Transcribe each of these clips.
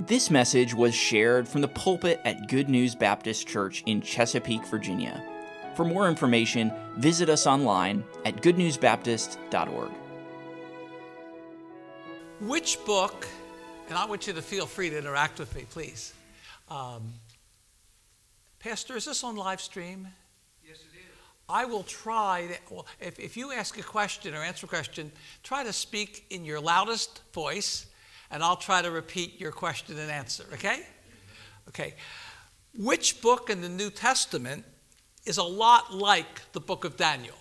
This message was shared from the pulpit at Good News Baptist Church in Chesapeake, Virginia. For more information, visit us online at goodnewsbaptist.org. Which book, and I want you to feel free to interact with me, please. Um, Pastor, is this on live stream? Yes, it is. I will try, to, well, if, if you ask a question or answer a question, try to speak in your loudest voice and I'll try to repeat your question and answer, okay? Okay. Which book in the New Testament is a lot like the book of Daniel?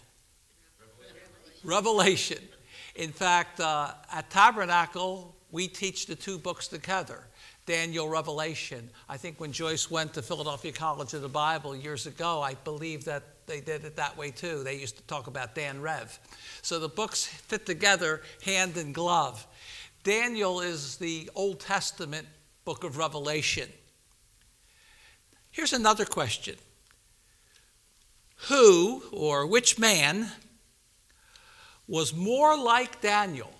Revelation. Revelation. In fact, uh, at Tabernacle, we teach the two books together Daniel, Revelation. I think when Joyce went to Philadelphia College of the Bible years ago, I believe that they did it that way too. They used to talk about Dan Rev. So the books fit together hand in glove. Daniel is the Old Testament book of Revelation. Here's another question Who or which man was more like Daniel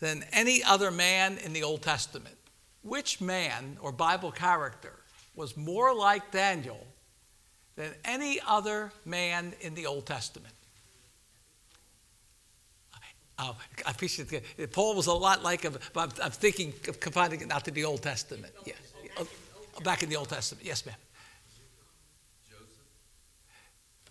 than any other man in the Old Testament? Which man or Bible character was more like Daniel than any other man in the Old Testament? Oh, I appreciate it. Paul was a lot like him, but I'm, I'm thinking of confining it not to the Old Testament. Yeah. Oh, back in the Old Testament. Yes, ma'am.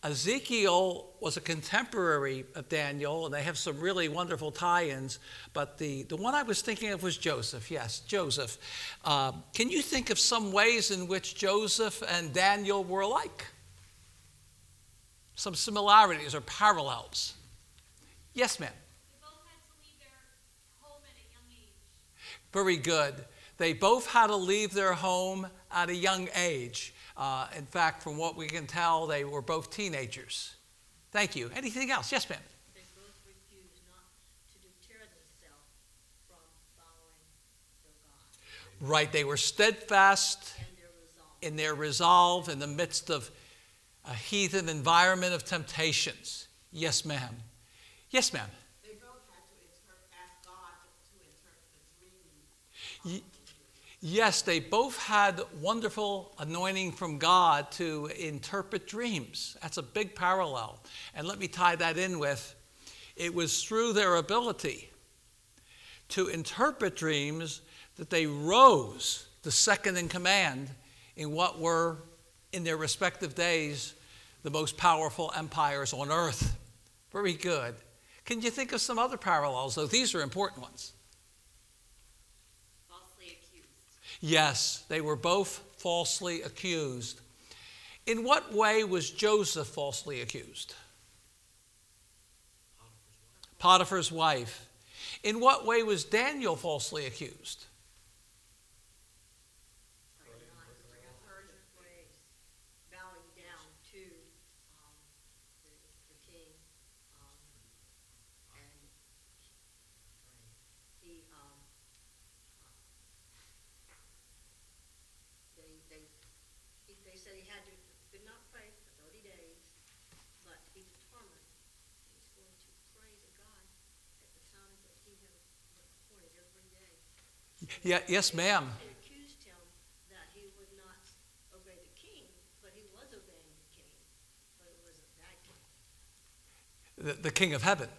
Ezekiel was a contemporary of Daniel, and they have some really wonderful tie ins. But the, the one I was thinking of was Joseph. Yes, Joseph. Um, can you think of some ways in which Joseph and Daniel were alike? Some similarities or parallels? Yes, ma'am. Very good. They both had to leave their home at a young age. Uh, in fact, from what we can tell, they were both teenagers. Thank you. Anything else? Yes, ma'am. They both refused not to deter themselves from following their God. Right. They were steadfast their in their resolve in the midst of a heathen environment of temptations. Yes, ma'am. Yes, ma'am. Yes, they both had wonderful anointing from God to interpret dreams. That's a big parallel. And let me tie that in with it was through their ability to interpret dreams that they rose the second in command in what were, in their respective days, the most powerful empires on earth. Very good. Can you think of some other parallels, though? These are important ones. Yes, they were both falsely accused. In what way was Joseph falsely accused? Potiphar's wife. In what way was Daniel falsely accused? Yeah, yes, ma'am. accused him that he would not obey the king, but he was obeying the king, but it wasn't that king. The, the king of heaven.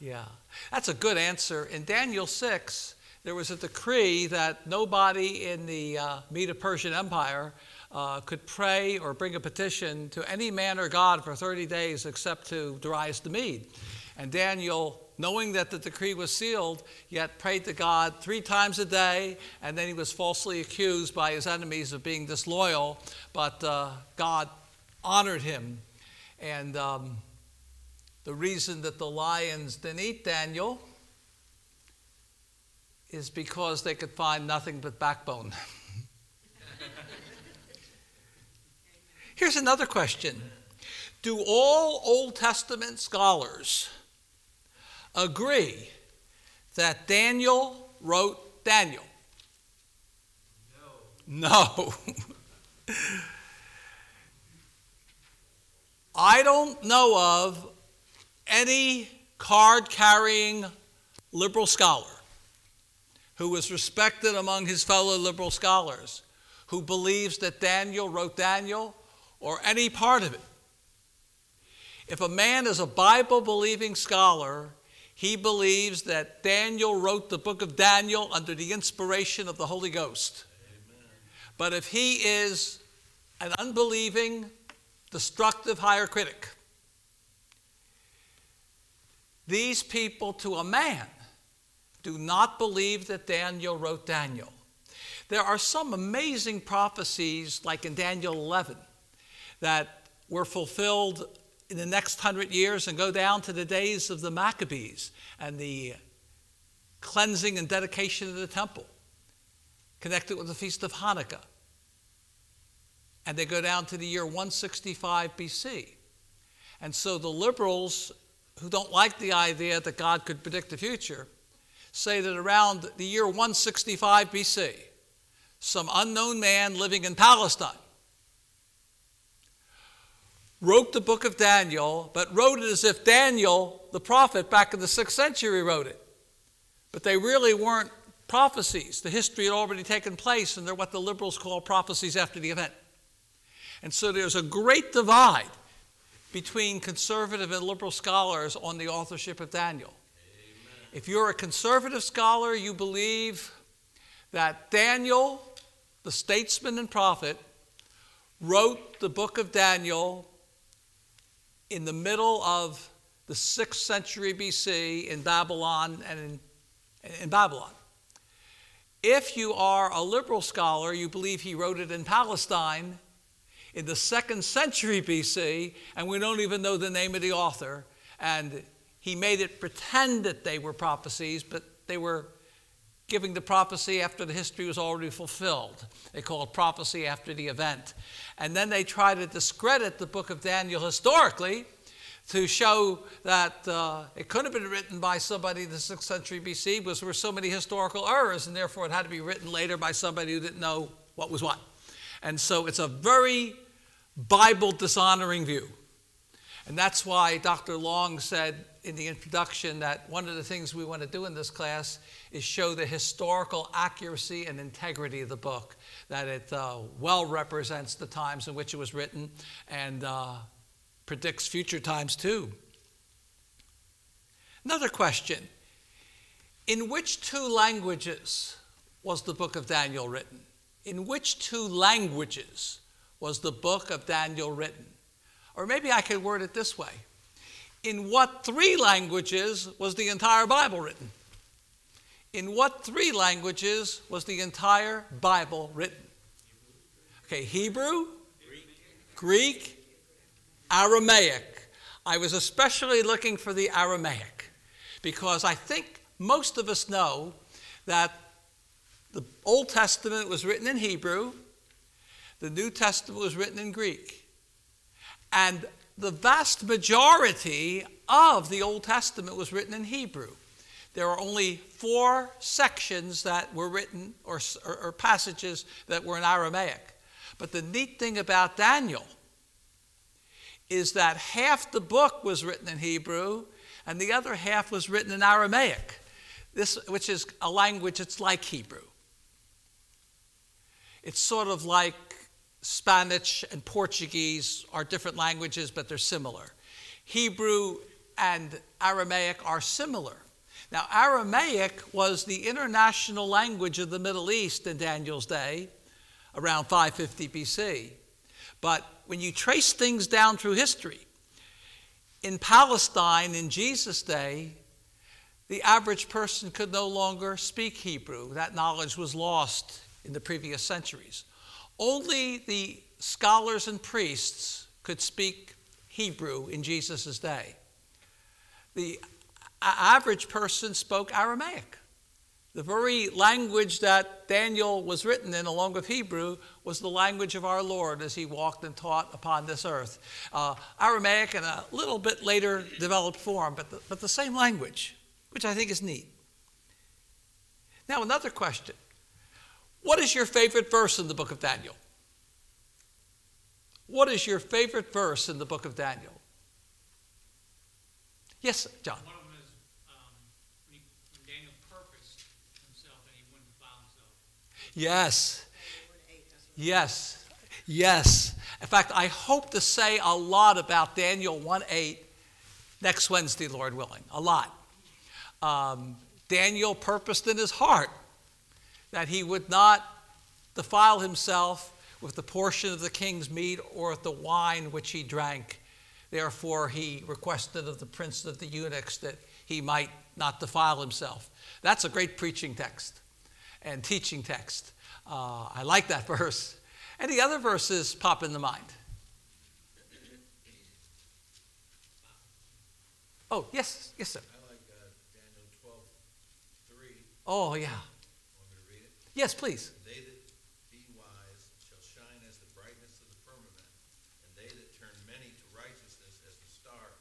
Yeah, that's a good answer. In Daniel 6, there was a decree that nobody in the uh, Medo Persian Empire uh, could pray or bring a petition to any man or God for 30 days except to Darius the Mede. And Daniel knowing that the decree was sealed, yet prayed to God three times a day, and then he was falsely accused by his enemies of being disloyal, but uh, God honored him. And um, the reason that the lions didn't eat Daniel is because they could find nothing but backbone. Here's another question Do all Old Testament scholars agree that Daniel wrote Daniel? No. No. I don't know of any card carrying liberal scholar who was respected among his fellow liberal scholars, who believes that Daniel wrote Daniel or any part of it. If a man is a Bible believing scholar, he believes that Daniel wrote the book of Daniel under the inspiration of the Holy Ghost. Amen. But if he is an unbelieving, destructive higher critic, these people to a man do not believe that Daniel wrote Daniel. There are some amazing prophecies, like in Daniel 11, that were fulfilled in the next hundred years and go down to the days of the Maccabees and the cleansing and dedication of the temple, connected with the Feast of Hanukkah. And they go down to the year 165 BC. And so the liberals who don't like the idea that God could predict the future say that around the year 165 BC, some unknown man living in Palestine wrote the book of Daniel, but wrote it as if Daniel, the prophet back in the sixth century, wrote it. But they really weren't prophecies. The history had already taken place, and they're what the liberals call prophecies after the event. And so there's a great divide between conservative and liberal scholars on the authorship of Daniel. Amen. If you're a conservative scholar, you believe that Daniel, the statesman and prophet, wrote the book of Daniel in the middle of the 6th century BC in Babylon and in, in Babylon. If you are a liberal scholar, you believe he wrote it in Palestine in the second century BC, and we don't even know the name of the author. And he made it pretend that they were prophecies, but they were giving the prophecy after the history was already fulfilled. They call it prophecy after the event. And then they try to discredit the book of Daniel historically to show that uh, it couldn't have been written by somebody in the 6th century BC because there were so many historical errors, and therefore it had to be written later by somebody who didn't know what was what. And so it's a very Bible dishonoring view. And that's why Dr. Long said in the introduction that one of the things we want to do in this class is show the historical accuracy and integrity of the book, that it uh, well represents the times in which it was written and uh, predicts future times too. Another question In which two languages was the book of Daniel written? In which two languages was the book of Daniel written? Or maybe I could word it this way In what three languages was the entire Bible written? In what three languages was the entire Bible written? Okay, Hebrew, Greek, Aramaic. I was especially looking for the Aramaic because I think most of us know that the Old Testament was written in Hebrew, the New Testament was written in Greek. And the vast majority of the Old Testament was written in Hebrew. There are only four sections that were written, or, or, or, passages that were in Aramaic. But the neat thing about Daniel is that half the book was written in Hebrew and the other half was written in Aramaic, this, which is a language that's like Hebrew. It's sort of like Spanish and Portuguese are different languages, but they're similar. Hebrew and Aramaic are similar. Now, Aramaic was the international language of the Middle East in Daniel's day, around 550 BC. But when you trace things down through history, in Palestine in Jesus' day, the average person could no longer speak Hebrew. That knowledge was lost in the previous centuries. Only the scholars and priests could speak Hebrew in Jesus' day. The average person spoke Aramaic. The very language that Daniel was written in, along with Hebrew, was the language of our Lord as he walked and taught upon this earth. Uh, Aramaic in a little bit later developed form, but the, but the same language, which I think is neat. Now, another question What is your favorite verse in the book of Daniel? What is your favorite verse in the book of Daniel? Yes, John. one Yes. Daniel 1 8. That's what Yes, yes. In fact, I hope to say a lot about Daniel 1 8 next Wednesday, Lord willing. A lot. Um, Daniel purposed in his heart that he would not defile himself with the portion of the king's meat or with the wine which he drank. Therefore, he requested of the prince of the eunuchs that he might not defile himself. That's a great preaching text and teaching text. Uh, I like that verse. Any other verses pop in the mind? Oh, yes, yes, sir. I like uh, Daniel 12, 3. Oh, yeah. Want me to read it? Yes, please. They that be wise shall shine as the brightness of the firmament, and they that turn many to righteousness as the stars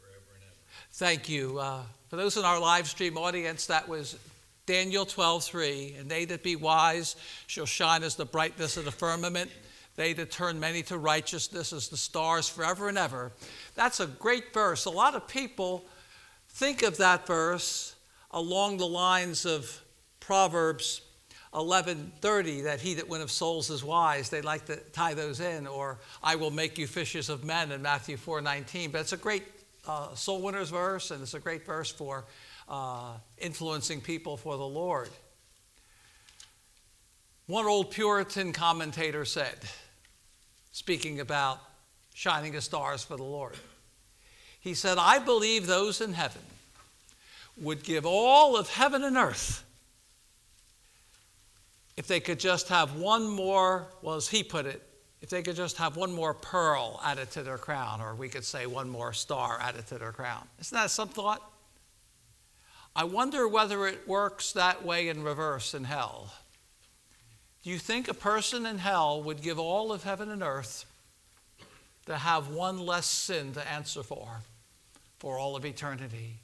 forever and ever. Thank you. Uh, for those in our live stream audience, that was Daniel 12:3. And they that be wise shall shine as the brightness of the firmament. They that turn many to righteousness as the stars forever and ever. That's a great verse. A lot of people think of that verse along the lines of Proverbs 11:30 that he that winneth souls is wise. They like to tie those in or I will make you fishers of men in Matthew 4:19. But it's a great uh, soul winners verse and it's a great verse for uh, influencing people for the Lord. One old Puritan commentator said, speaking about shining as stars for the Lord, he said, I believe those in heaven would give all of heaven and earth if they could just have one more, well, as he put it, if they could just have one more pearl added to their crown, or we could say one more star added to their crown. Isn't that some thought? I wonder whether it works that way in reverse in hell. Do you think a person in hell would give all of heaven and earth to have one less sin to answer for for all of eternity?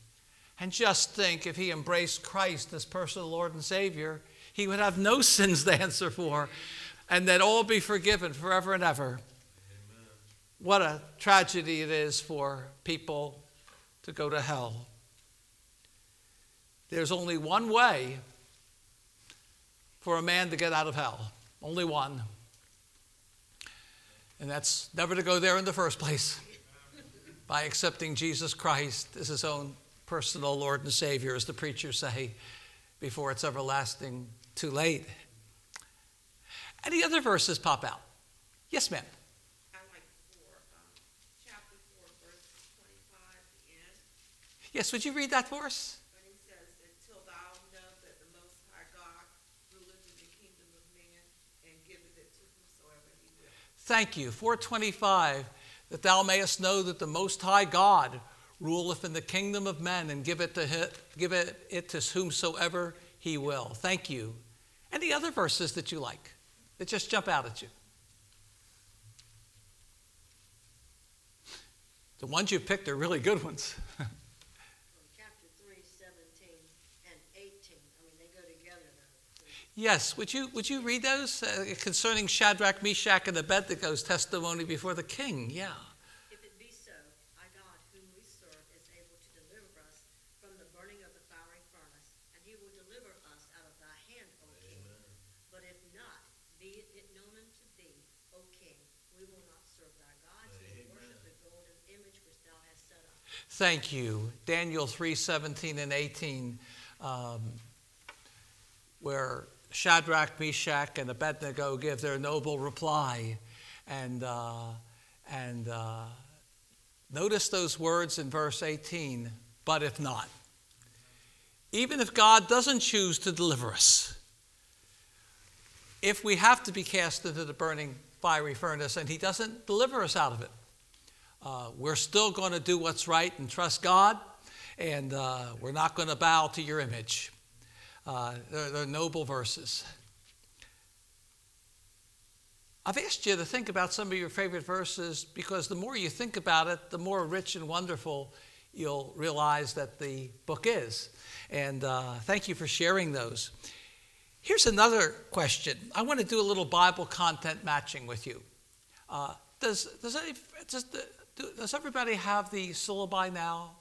And just think if he embraced Christ as personal Lord and Savior, he would have no sins to answer for, and they'd all be forgiven forever and ever. What a tragedy it is for people to go to hell. There's only one way for a man to get out of hell, only one. And that's never to go there in the first place by accepting Jesus Christ as his own personal Lord and Savior, as the preachers say, before it's everlasting too late. Any other verses pop out? Yes, ma'am. Like four, um, four, verse twenty-five, the end, Yes, would you read that for us? when he says, Until thou know that the Most High God ruleth in the kingdom of man and giveth it to whomsoever he will. Thank you. 425, that thou mayest know that the Most High God ruleth in the kingdom of men and give it to, give it, it to whomsoever he will. Thank you. Any other verses that you like that just jump out at you? The ones you picked are really good ones. From chapter 3, 17 and 18. I mean, they go together though. yes, would you, would you read those uh, concerning Shadrach, Meshach, and Abednego's testimony before the king? Yeah. If it be so, our God, whom we serve, is able to deliver us from the burning of the fiery furnace, and he will deliver us out of thy hand, O king. But if not, be it known unto thee, O king, we will not serve thy gods, nor worship the golden image which thou hast set up. Thank you. Daniel 3 17 and 18, um, where Shadrach, Meshach, and Abednego give their noble reply. And, uh, and uh, notice those words in verse 18 but if not. Even if God doesn't choose to deliver us, if we have to be cast into the burning fiery furnace and He doesn't deliver us out of it, uh, we're still going to do what's right and trust God, and uh, we're not going to bow to your image. Uh, they're, they're noble verses. I've asked you to think about some of your favorite verses because the more you think about it, the more rich and wonderful you'll realize that the book is. And uh, thank you for sharing those. Here's another question. I want to do a little Bible content matching with you. Uh, does, does, any, does, the, do, does everybody have the syllabi now?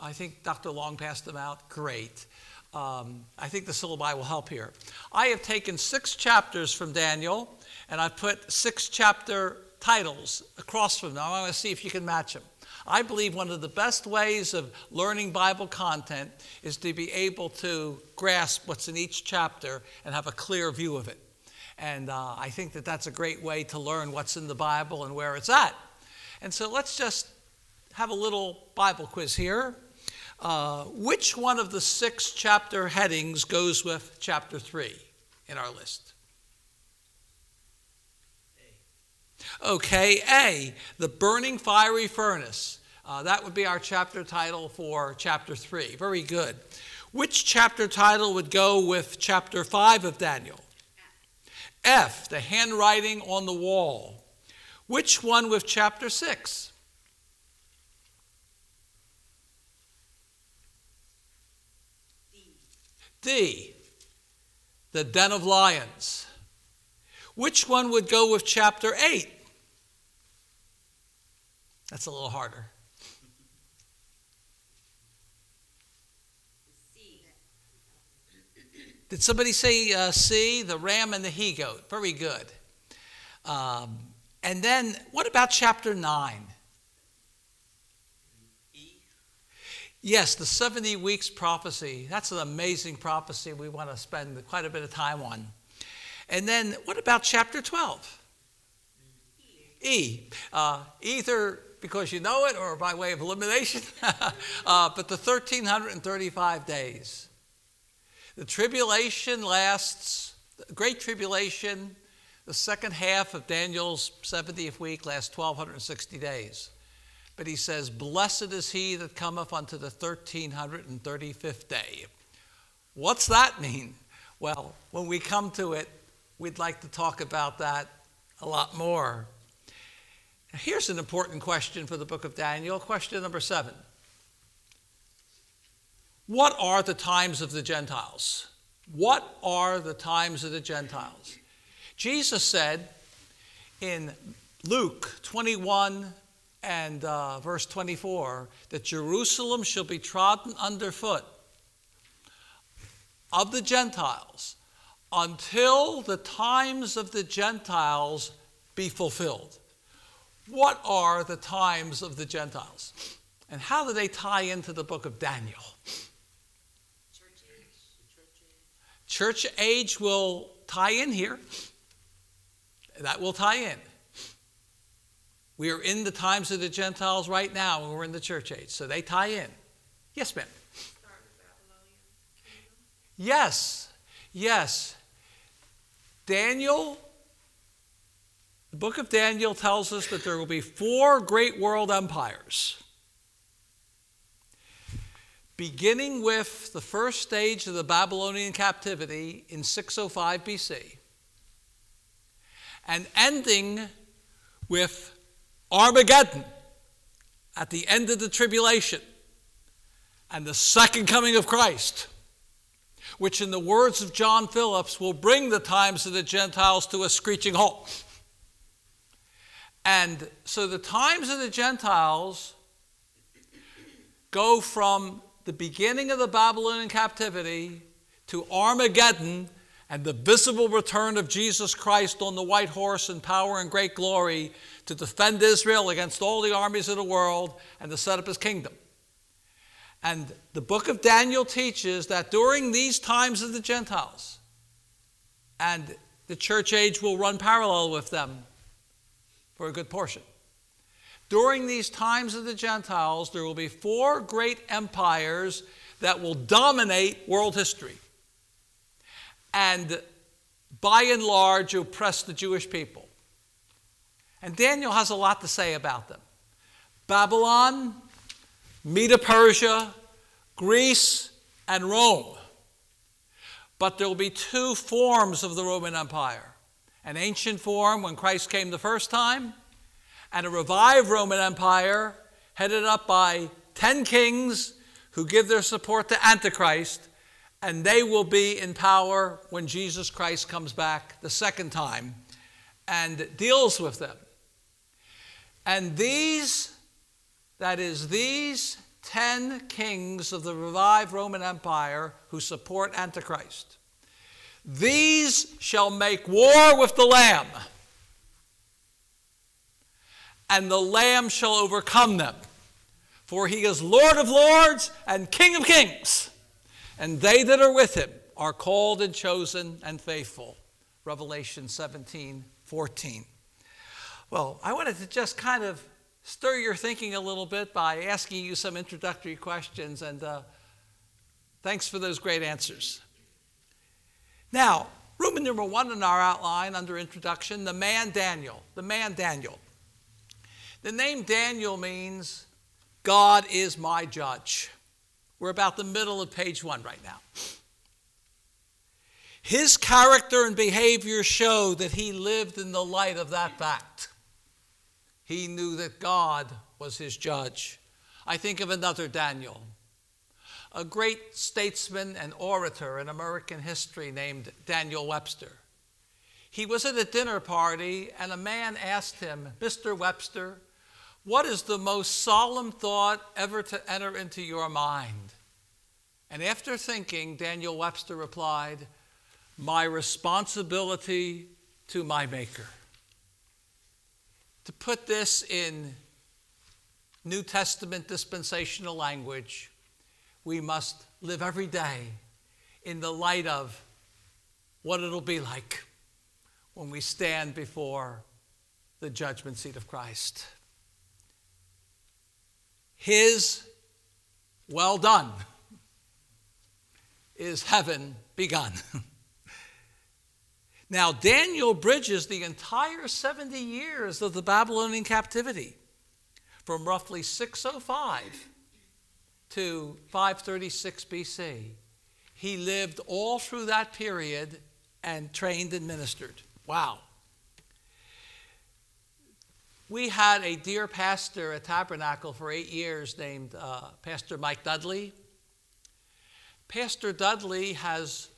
I think Dr. Long passed them out. Great. Um, I think the syllabi will help here. I have taken six chapters from Daniel and I've put six chapter titles across from them. I want to see if you can match them. I believe one of the best ways of learning Bible content is to be able to grasp what's in each chapter and have a clear view of it. And uh, I think that that's a great way to learn what's in the Bible and where it's at. And so let's just have a little Bible quiz here. Uh, which one of the six chapter headings goes with chapter 3 in our list? Okay, A, the burning fiery furnace. Uh, that would be our chapter title for chapter 3. Very good. Which chapter title would go with chapter 5 of Daniel? F, the handwriting on the wall. Which one with chapter 6? D. The den of lions. Which one would go with chapter 8? That's a little harder. Did somebody say uh, C, the ram and the he goat? Very good. Um, and then what about chapter 9? Yes, the 70 weeks prophecy. That's an amazing prophecy we want to spend quite a bit of time on. And then what about chapter 12? E. Uh, either because you know it or by way of elimination, uh, but the 1335 days. The tribulation lasts, the great tribulation, the second half of Daniel's 70th week lasts 1260 days. But he says, Blessed is he that cometh unto the 1335th day. What's that mean? Well, when we come to it, we'd like to talk about that a lot more. Here's an important question for the book of Daniel. Question number seven What are the times of the Gentiles? What are the times of the Gentiles? Jesus said in Luke 21 and uh, verse 24 that Jerusalem shall be trodden underfoot of the Gentiles until the times of the Gentiles be fulfilled. What are the times of the Gentiles? And how do they tie into the book of Daniel? Church age. Church age will tie in here. That will tie in. We are in the times of the Gentiles right now, and we're in the church age. So they tie in. Yes, ma'am. Yes, yes. Daniel, the book of Daniel tells us that there will be four great world empires. Beginning with the first stage of the Babylonian captivity in 605 BC, and ending with Armageddon at the end of the tribulation and the second coming of Christ which, in the words of John Phillips, will bring the times of the Gentiles to a screeching halt. And so the times of the Gentiles go from the beginning of the Babylonian captivity to Armageddon and the visible return of Jesus Christ on the white horse in power and great glory to defend Israel against all the armies of the world and to set up his kingdom. And the book of Daniel teaches that during these times of the Gentiles, and the church age will run parallel with them for a good portion. During these times of the Gentiles, there will be four great empires that will dominate world history and by and large oppress the Jewish people. And Daniel has a lot to say about them. Babylon, Medo Persia, Greece, and Rome. But there will be two forms of the Roman Empire an ancient form when Christ came the first time, and a revived Roman Empire headed up by 10 kings who give their support to Antichrist, and they will be in power when Jesus Christ comes back the second time and deals with them. And these that is, these 10 kings of the revived Roman Empire who support Antichrist. These shall make war with the Lamb, and the Lamb shall overcome them. For he is Lord of lords and King of kings, and they that are with him are called and chosen and faithful. Revelation 17 14. Well, I wanted to just kind of stir your thinking a little bit by asking you some introductory questions, and uh, thanks for those great answers. Now, Roman number one in our outline under introduction the man Daniel. The man Daniel. The name Daniel means God is my judge. We're about the middle of page one right now. His character and behavior show that he lived in the light of that fact. He knew that God was his judge. I think of another Daniel, a great statesman and orator in American history named Daniel Webster. He was at a dinner party, and a man asked him, Mr. Webster, what is the most solemn thought ever to enter into your mind? And after thinking, Daniel Webster replied, My responsibility to my Maker. To put this in New Testament dispensational language, we must live every day in the light of what it'll be like when we stand before the judgment seat of Christ. His well done is heaven begun. Now, Daniel bridges the entire 70 years of the Babylonian captivity from roughly 605 to 536 BC. He lived all through that period and trained and ministered. Wow. We had a dear pastor at Tabernacle for eight years named uh, Pastor Mike Dudley. Pastor Dudley has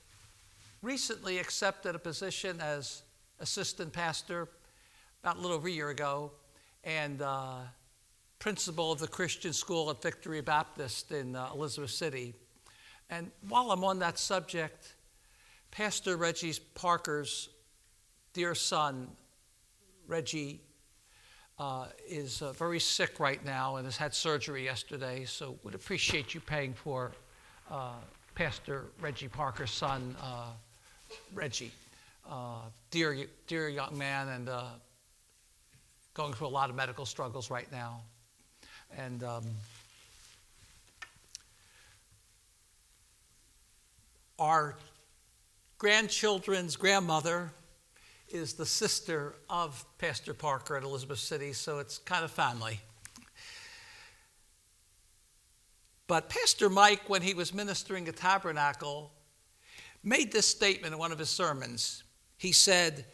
recently accepted a position as assistant pastor about a little over a year ago and uh, principal of the Christian school at Victory Baptist in uh, Elizabeth City. And while I'm on that subject, Pastor Reggie Parker's dear son, Reggie, uh, is uh, very sick right now and has had surgery yesterday, so would appreciate you paying for uh, Pastor Reggie Parker's son, uh, Reggie. Uh, dear, dear young man, and uh, going through a lot of medical struggles right now. And um, our grandchildren's grandmother is the sister of Pastor Parker at Elizabeth City, so it's kind of family. But Pastor Mike, when he was ministering at Tabernacle, made this statement in one of his sermons. He said,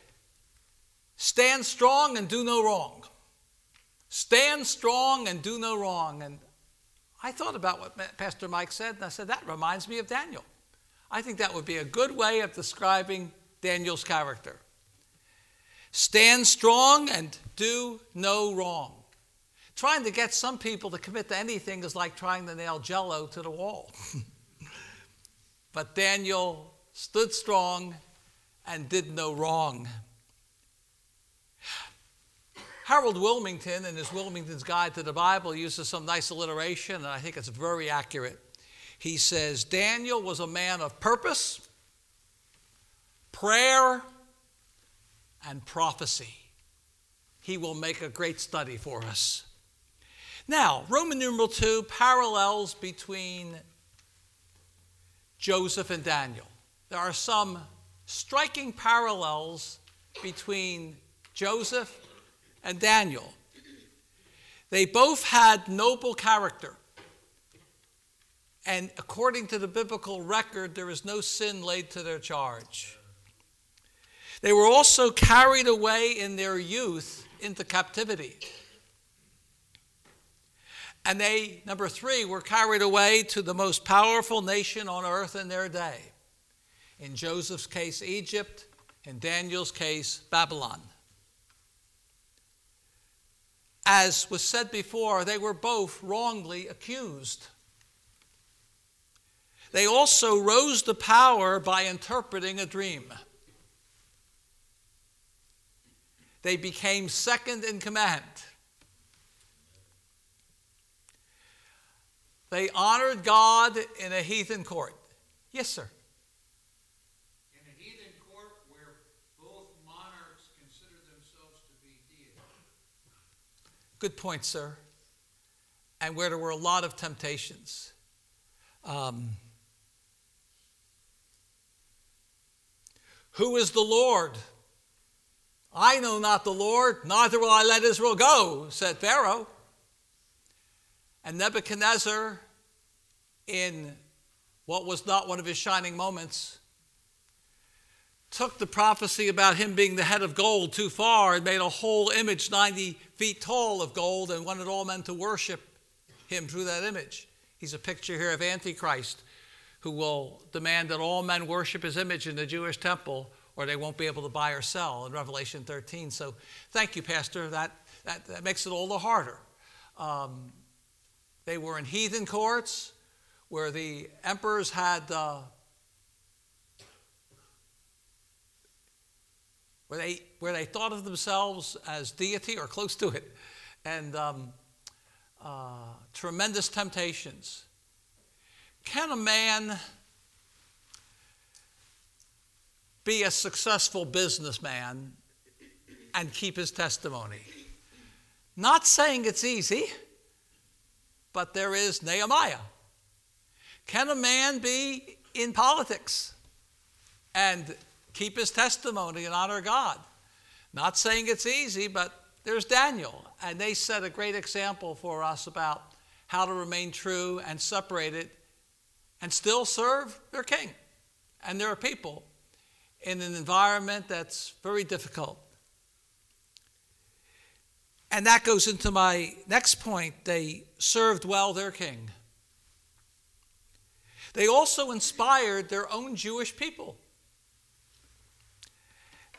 Stand strong and do no wrong. Stand strong and do no wrong. And I thought about what Pastor Mike said, and I said, That reminds me of Daniel. I think that would be a good way of describing Daniel's character. Stand strong and do no wrong. Trying to get some people to commit to anything is like trying to nail jello to the wall. but Daniel stood strong, and did no wrong. Harold Willmington, in his Willmington's Guide to the Bible, uses some nice alliteration, and I think it's very accurate. He says, Daniel was a man of purpose, prayer, and prophecy. He will make a great study for us. Now, Roman numeral 2 parallels between Joseph and Daniel there are some striking parallels between Joseph and Daniel. They both had noble character. And according to the biblical record, there is no sin laid to their charge. They were also carried away in their youth into captivity. And they, number three, were carried away to the most powerful nation on earth in their day. In Joseph's case, Egypt. In Daniel's case, Babylon. as was said before, they were both wrongly accused. They also rose to power by interpreting a dream. They became second in command. They honored God in a heathen court. Yes, sir. In a heathen court where both monarchs consider themselves to be deities. Good point, sir. And where there were a lot of temptations. Um, who is the Lord? I know not the Lord, neither will I let Israel go, said Pharaoh. And Nebuchadnezzar, in what was not one of his shining moments, took the prophecy about him being the head of gold too far and made a whole image 90 feet tall of gold and wanted all men to worship him through that image. He's a picture here of Antichrist who will demand that all men worship his image in the Jewish temple or they won't be able to buy or sell in Revelation 13. So thank you, Pastor. That, that, that makes it all the harder. Um, they were in heathen courts where the emperors had, uh, where, they, where they thought of themselves as deity or close to it, and um, uh, tremendous temptations. Can a man be a successful businessman and keep his testimony? Not saying it's easy but there is Nehemiah. Can a man be in politics and keep his testimony and honor God? Not saying it's easy, but there's Daniel, and they set a great example for us about how to remain true and separated and still serve their king and their people in an environment that's very difficult. And that goes into my next point. They served well their king. They also inspired their own Jewish people.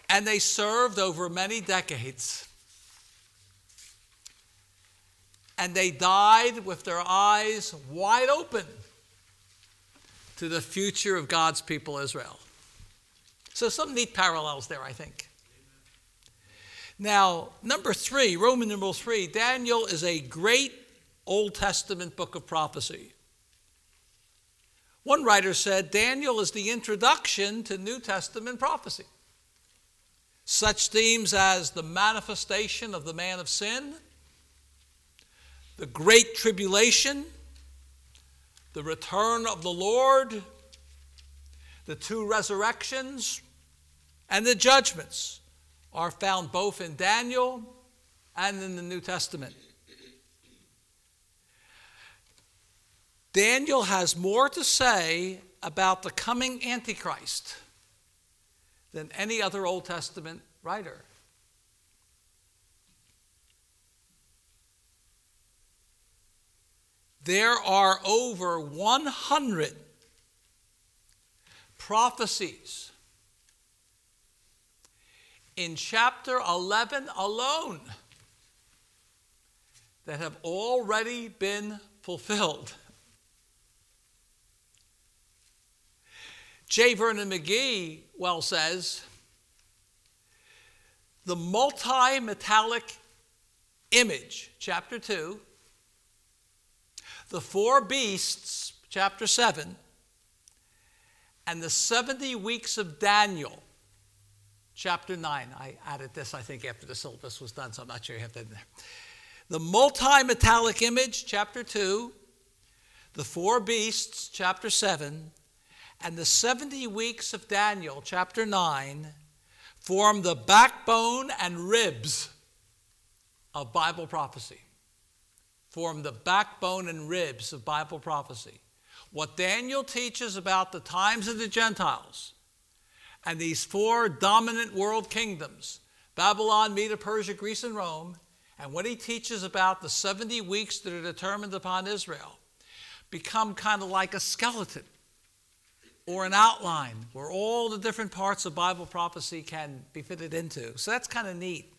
And they served over many decades. And they died with their eyes wide open to the future of God's people, Israel. So, some neat parallels there, I think. Now, number three, Roman numeral three, Daniel is a great Old Testament book of prophecy. One writer said Daniel is the introduction to New Testament prophecy. Such themes as the manifestation of the man of sin, the great tribulation, the return of the Lord, the two resurrections, and the judgments are found both in Daniel and in the New Testament. Daniel has more to say about the coming Antichrist than any other Old Testament writer. There are over 100 prophecies in chapter 11 alone that have already been fulfilled. J. Vernon McGee well says the multi metallic image, chapter 2, the four beasts, chapter 7, and the 70 weeks of Daniel, chapter 9. I added this, I think, after the syllabus was done, so I'm not sure you have that in there. The multi metallic image, chapter 2, the four beasts, chapter 7, and the 70 weeks of Daniel, chapter 9, form the backbone and ribs of Bible prophecy. Form the backbone and ribs of Bible prophecy. What Daniel teaches about the times of the Gentiles and these four dominant world kingdoms Babylon, Medo, Persia, Greece, and Rome and what he teaches about the 70 weeks that are determined upon Israel become kind of like a skeleton or an outline where all the different parts of Bible prophecy can be fitted into. So that's kind of neat.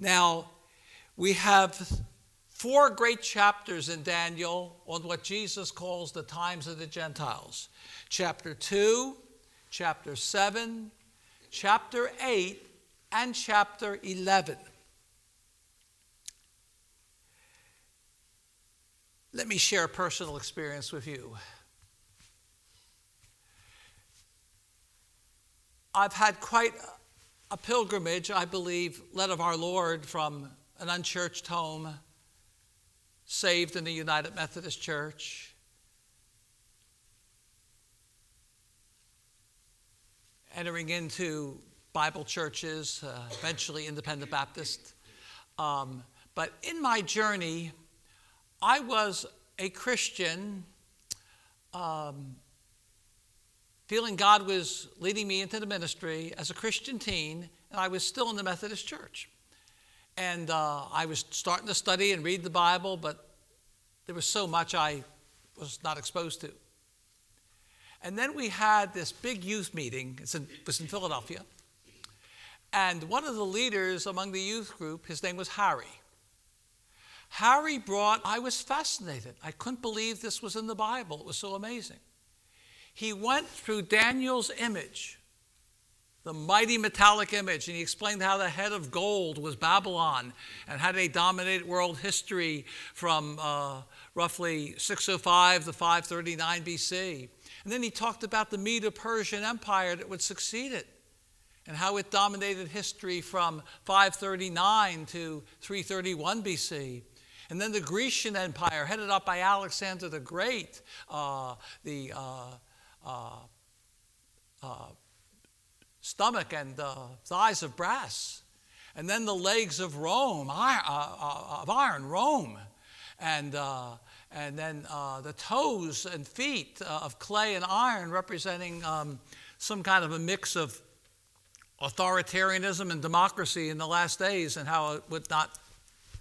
Now, we have four great chapters in Daniel on what Jesus calls the times of the Gentiles chapter 2, chapter 7, chapter 8, and chapter 11. Let me share a personal experience with you. I've had quite a pilgrimage, I believe, led of our Lord from an unchurched home, saved in the United Methodist Church, entering into Bible churches, uh, eventually Independent Baptist. Um, but in my journey, I was a Christian, um, feeling God was leading me into the ministry as a Christian teen, and I was still in the Methodist Church. And uh, I was starting to study and read the Bible, but there was so much I was not exposed to. And then we had this big youth meeting, it was in Philadelphia. And one of the leaders among the youth group, his name was Harry. Harry brought, I was fascinated. I couldn't believe this was in the Bible. It was so amazing. He went through Daniel's image, the mighty metallic image, and he explained how the head of gold was Babylon and how they dominated world history from uh, roughly 605 to 539 BC. And then he talked about the Medo Persian Empire that would succeed it and how it dominated history from 539 to 331 BC. And then the Grecian Empire, headed up by Alexander the Great, uh, the uh, uh, uh stomach and thighs of brass. And then the legs of Rome, uh, uh, of iron, Rome. And, and then the toes and feet of clay and iron, representing um, some kind of a mix of authoritarianism and democracy in the last days and how it would not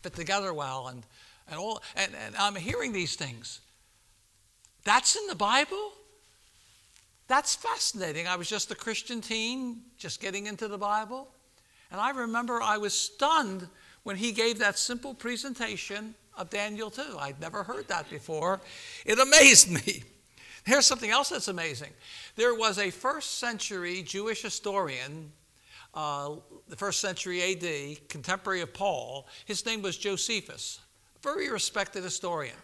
fit together well. And and all and, and I'm hearing these things. That's in the Bible? That's fascinating. I was just a Christian teen, just getting into the Bible. And I remember I was stunned when he gave that simple presentation of Daniel 2. I'd never heard that before. It amazed me. Here's something else that's amazing. There was a first century Jewish historian, uh, the first century AD, contemporary of Paul. His name was Josephus very respected historian.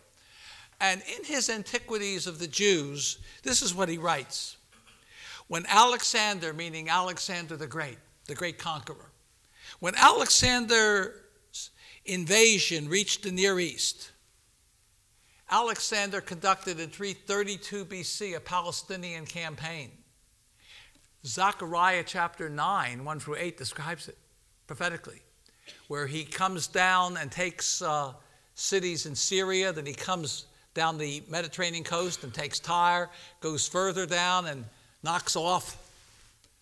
And in his Antiquities of the Jews, this is what he writes. When Alexander, meaning Alexander the Great, the great conqueror, when Alexander's invasion reached the Near East, Alexander conducted in 332 BC a Palestinian campaign. Zechariah chapter 9, 1 through 8, describes it prophetically, where he comes down and takes uh, cities in Syria. Then he comes down the Mediterranean coast and takes Tyre, goes further down and knocks off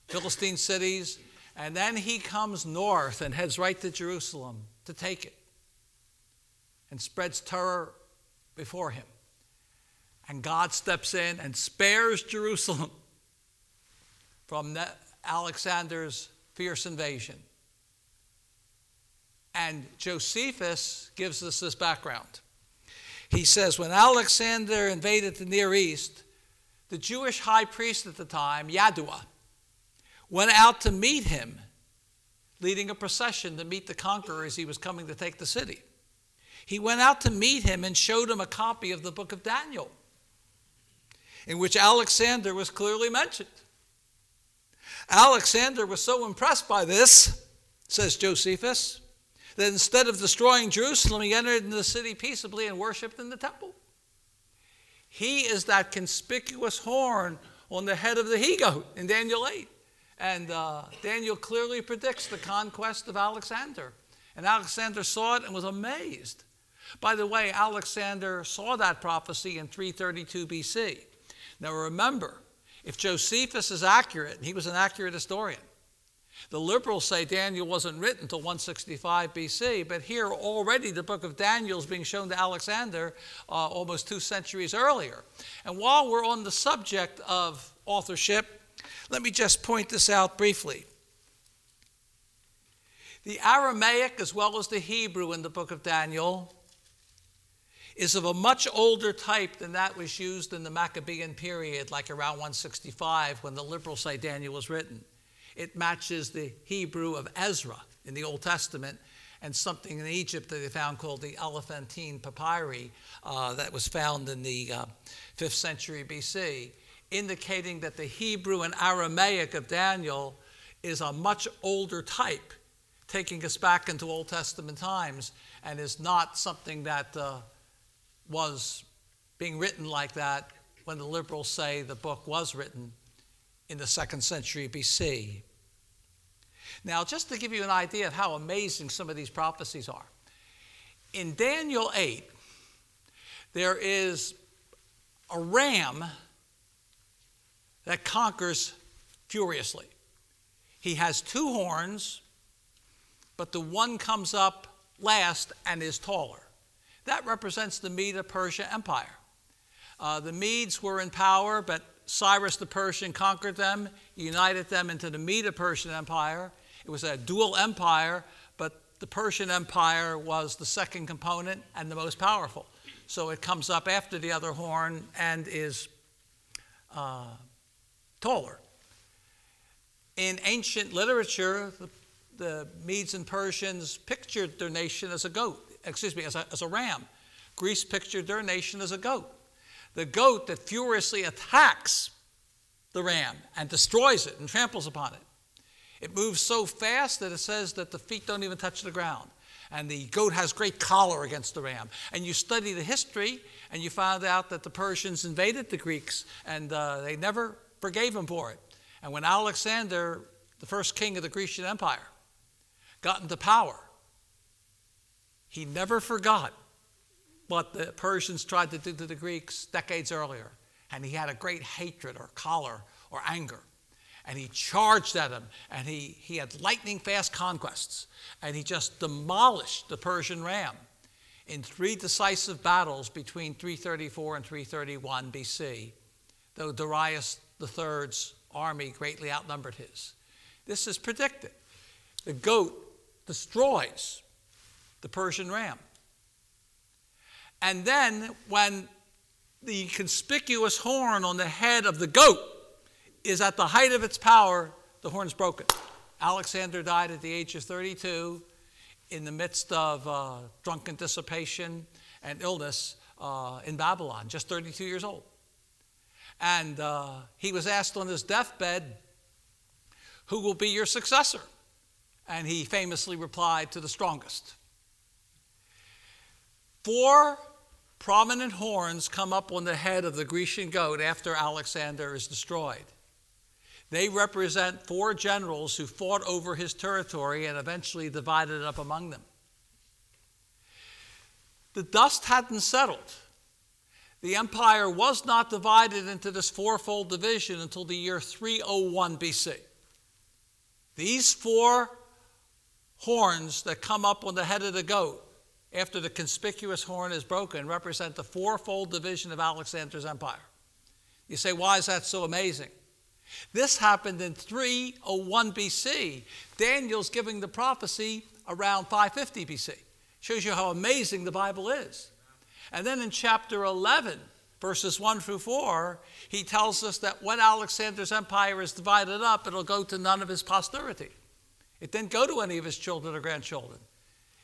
Philistine cities. And then he comes north and heads right to Jerusalem to take it and spreads terror before him. And God steps in and spares Jerusalem from Alexander's fierce invasion. And Josephus gives us this background. He says, when Alexander invaded the Near East, the Jewish high priest at the time, Yadua, went out to meet him, leading a procession to meet the conqueror as he was coming to take the city. He went out to meet him and showed him a copy of the book of Daniel, in which Alexander was clearly mentioned. Alexander was so impressed by this, says Josephus, that instead of destroying Jerusalem, he entered into the city peaceably and worshiped in the temple. He is that conspicuous horn on the head of the he goat in Daniel 8. And uh, Daniel clearly predicts the conquest of Alexander. And Alexander saw it and was amazed. By the way, Alexander saw that prophecy in 332 BC. Now remember, if Josephus is accurate, he was an accurate historian, the liberals say Daniel wasn't written until 165 BC, but here already the book of Daniel is being shown to Alexander uh, almost two centuries earlier. And while we're on the subject of authorship, let me just point this out briefly. The Aramaic, as well as the Hebrew in the book of Daniel, is of a much older type than that was used in the Maccabean period, like around 165 when the liberals say Daniel was written. It matches the Hebrew of Ezra in the Old Testament and something in Egypt that they found called the Elephantine papyri uh, that was found in the uh, 5th century BC, indicating that the Hebrew and Aramaic of Daniel is a much older type, taking us back into Old Testament times, and is not something that uh, was being written like that when the liberals say the book was written in the second century BC. Now, just to give you an idea of how amazing some of these prophecies are, in Daniel 8, there is a ram that conquers furiously. He has two horns, but the one comes up last and is taller. That represents the Medo Persia Empire. Uh, the Medes were in power, but Cyrus the Persian conquered them, united them into the Medo Persian Empire. It was a dual empire, but the Persian Empire was the second component and the most powerful. So it comes up after the other horn and is uh, taller. In ancient literature, the, the Medes and Persians pictured their nation as a goat excuse me, as a, as a ram. Greece pictured their nation as a goat. The goat that furiously attacks the ram and destroys it and tramples upon it. It moves so fast that it says that the feet don't even touch the ground. And the goat has great choler against the ram. And you study the history, and you find out that the Persians invaded the Greeks, and uh, they never forgave him for it. And when Alexander, the first king of the Grecian Empire, got into power, he never forgot what the Persians tried to do to the Greeks decades earlier. And he had a great hatred or choler or anger. And he charged at them, and he, he had lightning fast conquests. And he just demolished the Persian ram in three decisive battles between 334 and 331 BC, though Darius III's army greatly outnumbered his. This is predicted. The goat destroys the Persian ram. And then, when the conspicuous horn on the head of the goat is at the height of its power, the horn's broken. Alexander died at the age of 32 in the midst of uh, drunken dissipation and illness uh, in Babylon, just 32 years old. And uh, he was asked on his deathbed, Who will be your successor? And he famously replied, To the strongest. Four prominent horns come up on the head of the Grecian goat after Alexander is destroyed. They represent four generals who fought over his territory and eventually divided it up among them. The dust hadn't settled. The empire was not divided into this fourfold division until the year 301 BC. These four horns that come up on the head of the goat after the conspicuous horn is broken, represent the fourfold division of Alexander's empire. You say, why is that so amazing? This happened in 301 BC. Daniel's giving the prophecy around 550 BC. Shows you how amazing the Bible is. And then in chapter 11, verses 1 through 4, he tells us that when Alexander's empire is divided up, it'll go to none of his posterity. It didn't go to any of his children or grandchildren.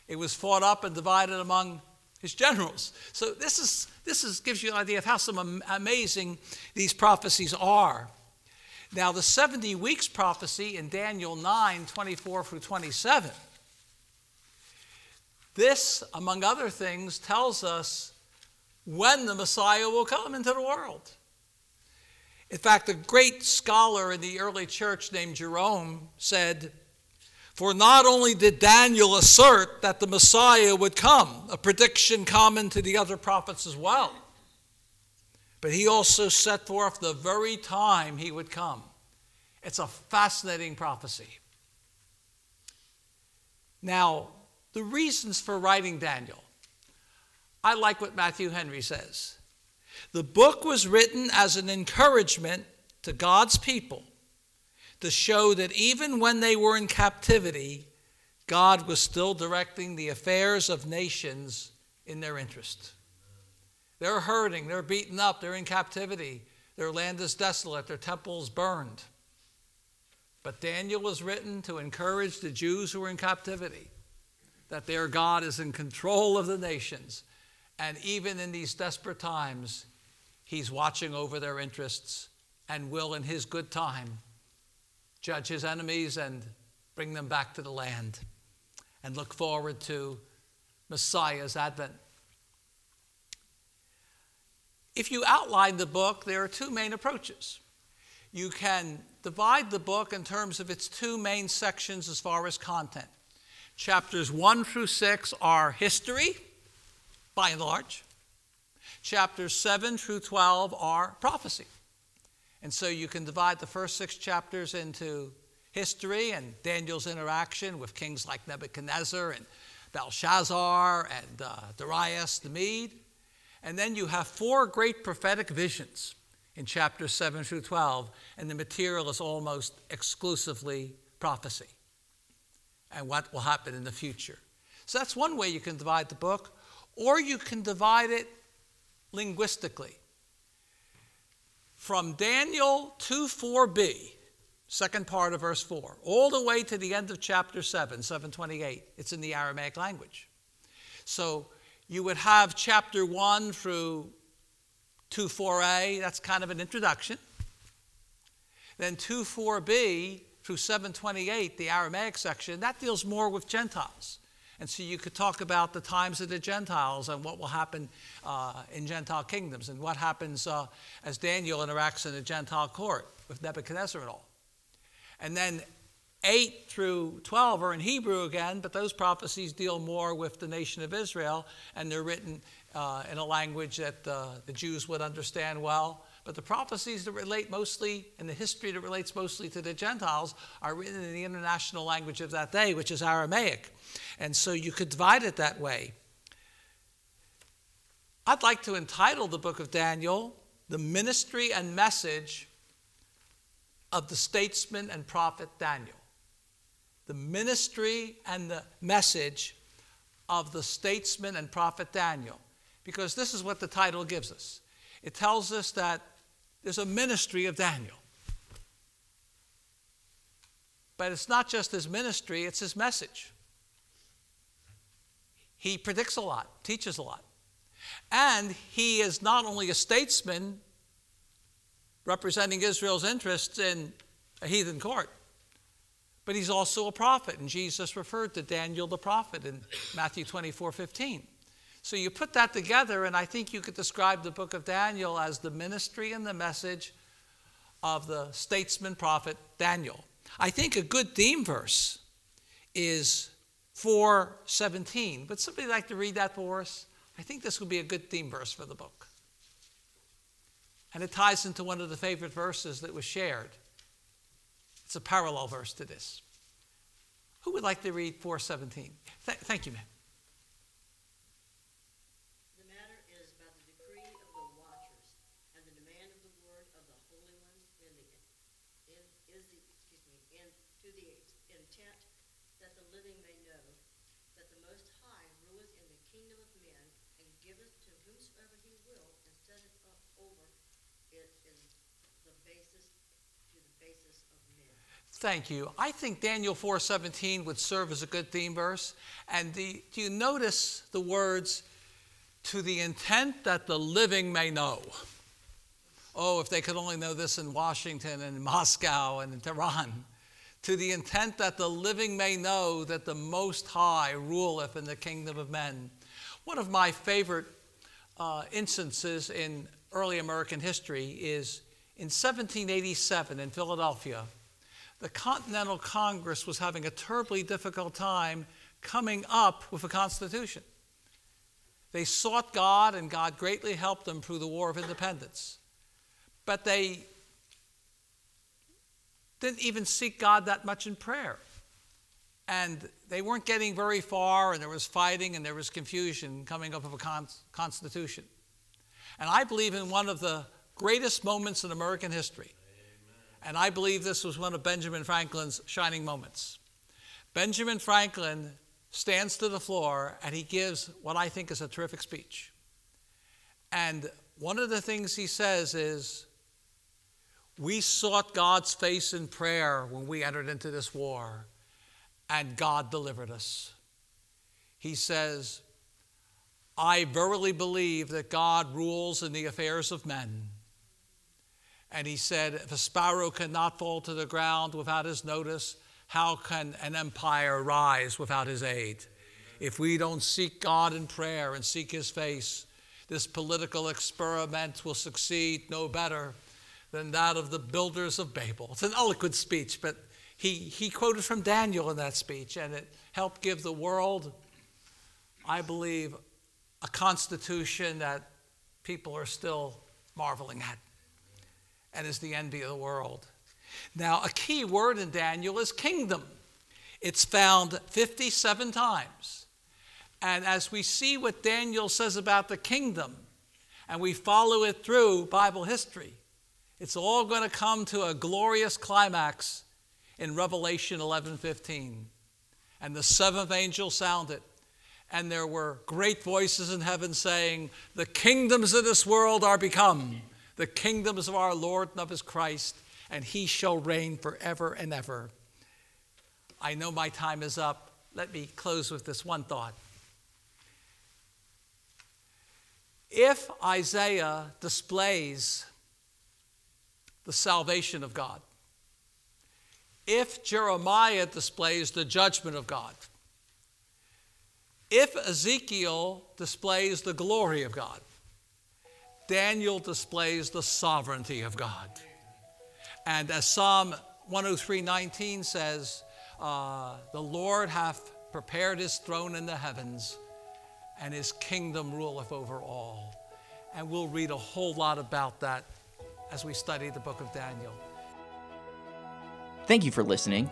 It was fought up and divided among his generals. So this is this is gives you an idea of how some amazing these prophecies are. Now the 70 weeks prophecy in Daniel 9, 24 through 27. This, among other things, tells us when the Messiah will come into the world. In fact, a great scholar in the early church named Jerome said, for not only did Daniel assert that the Messiah would come, a prediction common to the other prophets as well, but he also set forth the very time he would come. It's a fascinating prophecy. Now, the reasons for writing Daniel. I like what Matthew Henry says. The book was written as an encouragement to God's people to show that even when they were in captivity, God was still directing the affairs of nations in their interest. They're hurting, they're beaten up, they're in captivity, their land is desolate, their temples burned. But Daniel was written to encourage the Jews who were in captivity that their God is in control of the nations. And even in these desperate times, he's watching over their interests and will, in his good time, judge his enemies and bring them back to the land and look forward to Messiah's advent. If you outline the book, there are two main approaches. You can divide the book in terms of its two main sections as far as content. Chapters 1 through 6 are history, by and large. Chapters 7 through 12 are prophecy. And so you can divide the first six chapters into history and Daniel's interaction with kings like Nebuchadnezzar and Belshazzar and uh, Darius the Mede. And then you have four great prophetic visions in chapters 7 through 12, and the material is almost exclusively prophecy and what will happen in the future. So that's one way you can divide the book, or you can divide it linguistically. From Daniel 2 4b, second part of verse 4, all the way to the end of chapter 7, 728, it's in the Aramaic language. So you would have chapter 1 through 2 4a, that's kind of an introduction. Then 2 4b through 728, the Aramaic section, that deals more with Gentiles. And so you could talk about the times of the Gentiles and what will happen uh, in Gentile kingdoms and what happens uh, as Daniel interacts in the Gentile court with Nebuchadnezzar and all. And then 8 through 12 are in Hebrew again, but those prophecies deal more with the nation of Israel, and they're written uh, in a language that uh, the Jews would understand well. But the prophecies that relate mostly, and the history that relates mostly to the Gentiles, are written in the international language of that day, which is Aramaic. And so you could divide it that way. I'd like to entitle the book of Daniel, The Ministry and Message of the Statesman and Prophet Daniel. The ministry and the message of the statesman and prophet Daniel. Because this is what the title gives us it tells us that there's a ministry of Daniel. But it's not just his ministry, it's his message. He predicts a lot, teaches a lot. And he is not only a statesman representing Israel's interests in a heathen court, but he's also a prophet. And Jesus referred to Daniel the prophet in Matthew 24 15. So you put that together, and I think you could describe the book of Daniel as the ministry and the message of the statesman prophet Daniel. I think a good theme verse is 417. Would somebody like to read that for us? I think this would be a good theme verse for the book. And it ties into one of the favorite verses that was shared. It's a parallel verse to this. Who would like to read 417? Th- thank you, ma'am. Thank you. I think Daniel 4:17 would serve as a good theme verse. And the, do you notice the words to the intent that the living may know? Oh, if they could only know this in Washington and in Moscow and in Tehran. To the intent that the living may know that the Most High ruleth in the kingdom of men. One of my favorite uh, instances in early American history is in 1787 in Philadelphia the Continental Congress was having a terribly difficult time coming up with a constitution. They sought God, and God greatly helped them through the War of Independence. But they didn't even seek God that much in prayer. And they weren't getting very far, and there was fighting and there was confusion coming up with a con- constitution. And I believe in one of the greatest moments in American history. And I believe this was one of Benjamin Franklin's shining moments. Benjamin Franklin stands to the floor and he gives what I think is a terrific speech. And one of the things he says is, We sought God's face in prayer when we entered into this war, and God delivered us. He says, I verily believe that God rules in the affairs of men. And he said, If a sparrow cannot fall to the ground without his notice, how can an empire rise without his aid? If we don't seek God in prayer and seek his face, this political experiment will succeed no better than that of the builders of Babel. It's an eloquent speech, but he, he quoted from Daniel in that speech, and it helped give the world, I believe, a constitution that people are still marveling at and is the envy of the world. Now, a key word in Daniel is kingdom. It's found 57 times. And as we see what Daniel says about the kingdom, and we follow it through Bible history, it's all going to come to a glorious climax in Revelation 11:15. And the seventh angel sounded, and there were great voices in heaven saying, "The kingdoms of this world are become the kingdoms of our Lord and of his Christ, and he shall reign forever and ever." I know my time is up. Let me close with this one thought. If Isaiah displays the salvation of God, if Jeremiah displays the judgment of God, if Ezekiel displays the glory of God, Daniel displays the sovereignty of God. And as Psalm 103:19 says, uh, "The Lord hath prepared his throne in the heavens, and his kingdom ruleth over all." And we'll read a whole lot about that as we study the book of Daniel. Thank you for listening.